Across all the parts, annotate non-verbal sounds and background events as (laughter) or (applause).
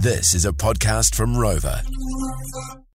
This is a podcast from Rova.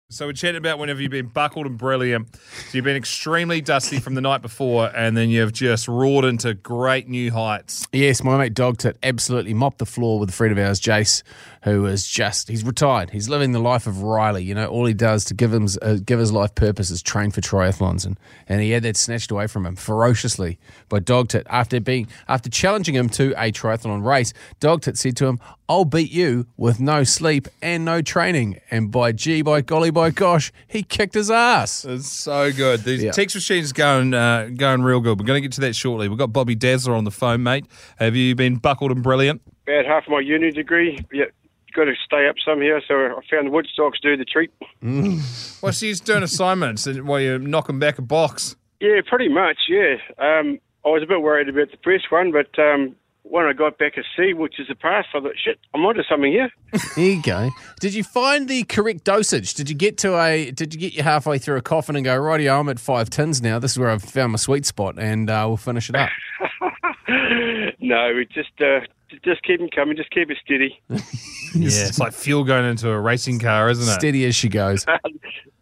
So we're chatting about whenever you've been buckled and brilliant. So you've been extremely dusty from the night before, and then you've just roared into great new heights. Yes, my mate Dogtit absolutely mopped the floor with a friend of ours, Jace, who is just, he's retired. He's living the life of Riley. You know, all he does to give, him, uh, give his life purpose is train for triathlons. And, and he had that snatched away from him ferociously by Dogtit. After, being, after challenging him to a triathlon race, Dogtit said to him, I'll beat you with no sleep and no training. And by gee, by golly, by gosh, he kicked his ass. It's so good. The Yeah. text machine's going uh, going real good. We're going to get to that shortly. We've got Bobby Dazzler on the phone, mate. Have you been buckled and brilliant? about half my uni degree. Yeah, got to stay up somehow, so I found the Woodstocks do the treat. Well, so you're doing assignments and while you're knocking back a box. Yeah, pretty much. Yeah, um, I was a bit worried about the first one, but um, when I got back a C, which is a pass, I thought, shit, I'm onto something here. (laughs) There you go. Did you find the correct dosage? Did you get to a? Did you get you halfway through a coffin and go, righty, I'm at five tins now. This is where I've found my sweet spot, and uh, we'll finish it up. (laughs) (laughs) no, we just uh, just keep them coming, just keep it steady. Yeah, it's like fuel going into a racing car, isn't it? Steady as she goes.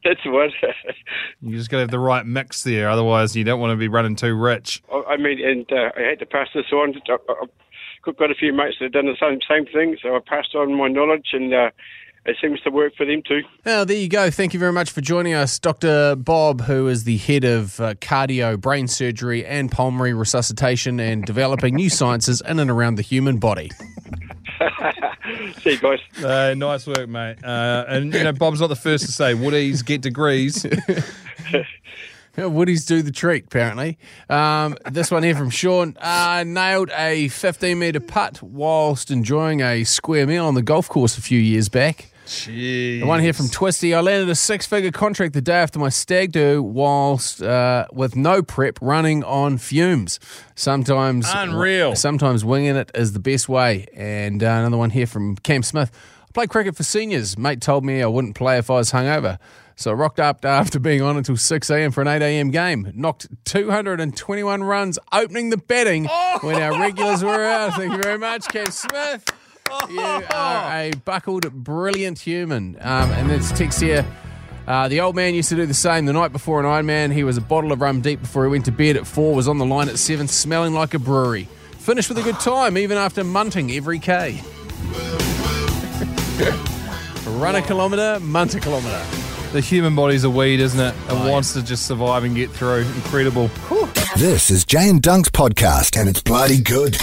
That's what. (laughs) You just got to have the right mix there. Otherwise, you don't want to be running too rich. I I mean, and uh, I had to pass this on. I- I- I've got a few mates that have done the same same thing, so I passed on my knowledge, and uh, it seems to work for them too. Well, there you go. Thank you very much for joining us, Dr. Bob, who is the head of uh, cardio, brain surgery, and pulmonary resuscitation and developing new sciences in and around the human body. (laughs) See you guys. Uh, nice work, mate. Uh, and you know, Bob's not the first to say Woodies get degrees. (laughs) Yeah, Woodies do the trick, apparently. Um, this one here from Sean uh, nailed a 15 metre putt whilst enjoying a square meal on the golf course a few years back. Jeez. The one here from Twisty. I landed a six figure contract the day after my stag do, whilst uh, with no prep, running on fumes. Sometimes Unreal. Sometimes winging it is the best way. And uh, another one here from Cam Smith. I play cricket for seniors. Mate told me I wouldn't play if I was hungover. So I rocked up after being on until 6 a.m. for an 8 a.m. game. Knocked 221 runs opening the batting when our regulars were out. (laughs) Thank you very much, Cam Smith. You are a buckled, brilliant human. Um, and this text here. Uh, the old man used to do the same. The night before an Ironman, he was a bottle of rum deep before he went to bed at four, was on the line at seven, smelling like a brewery. Finished with a good time, even after munting every K. (laughs) Run a kilometre, munt a kilometre. The human body's a weed, isn't it? It wants to just survive and get through. Incredible. This is Jay and Dunc's podcast, and it's bloody good.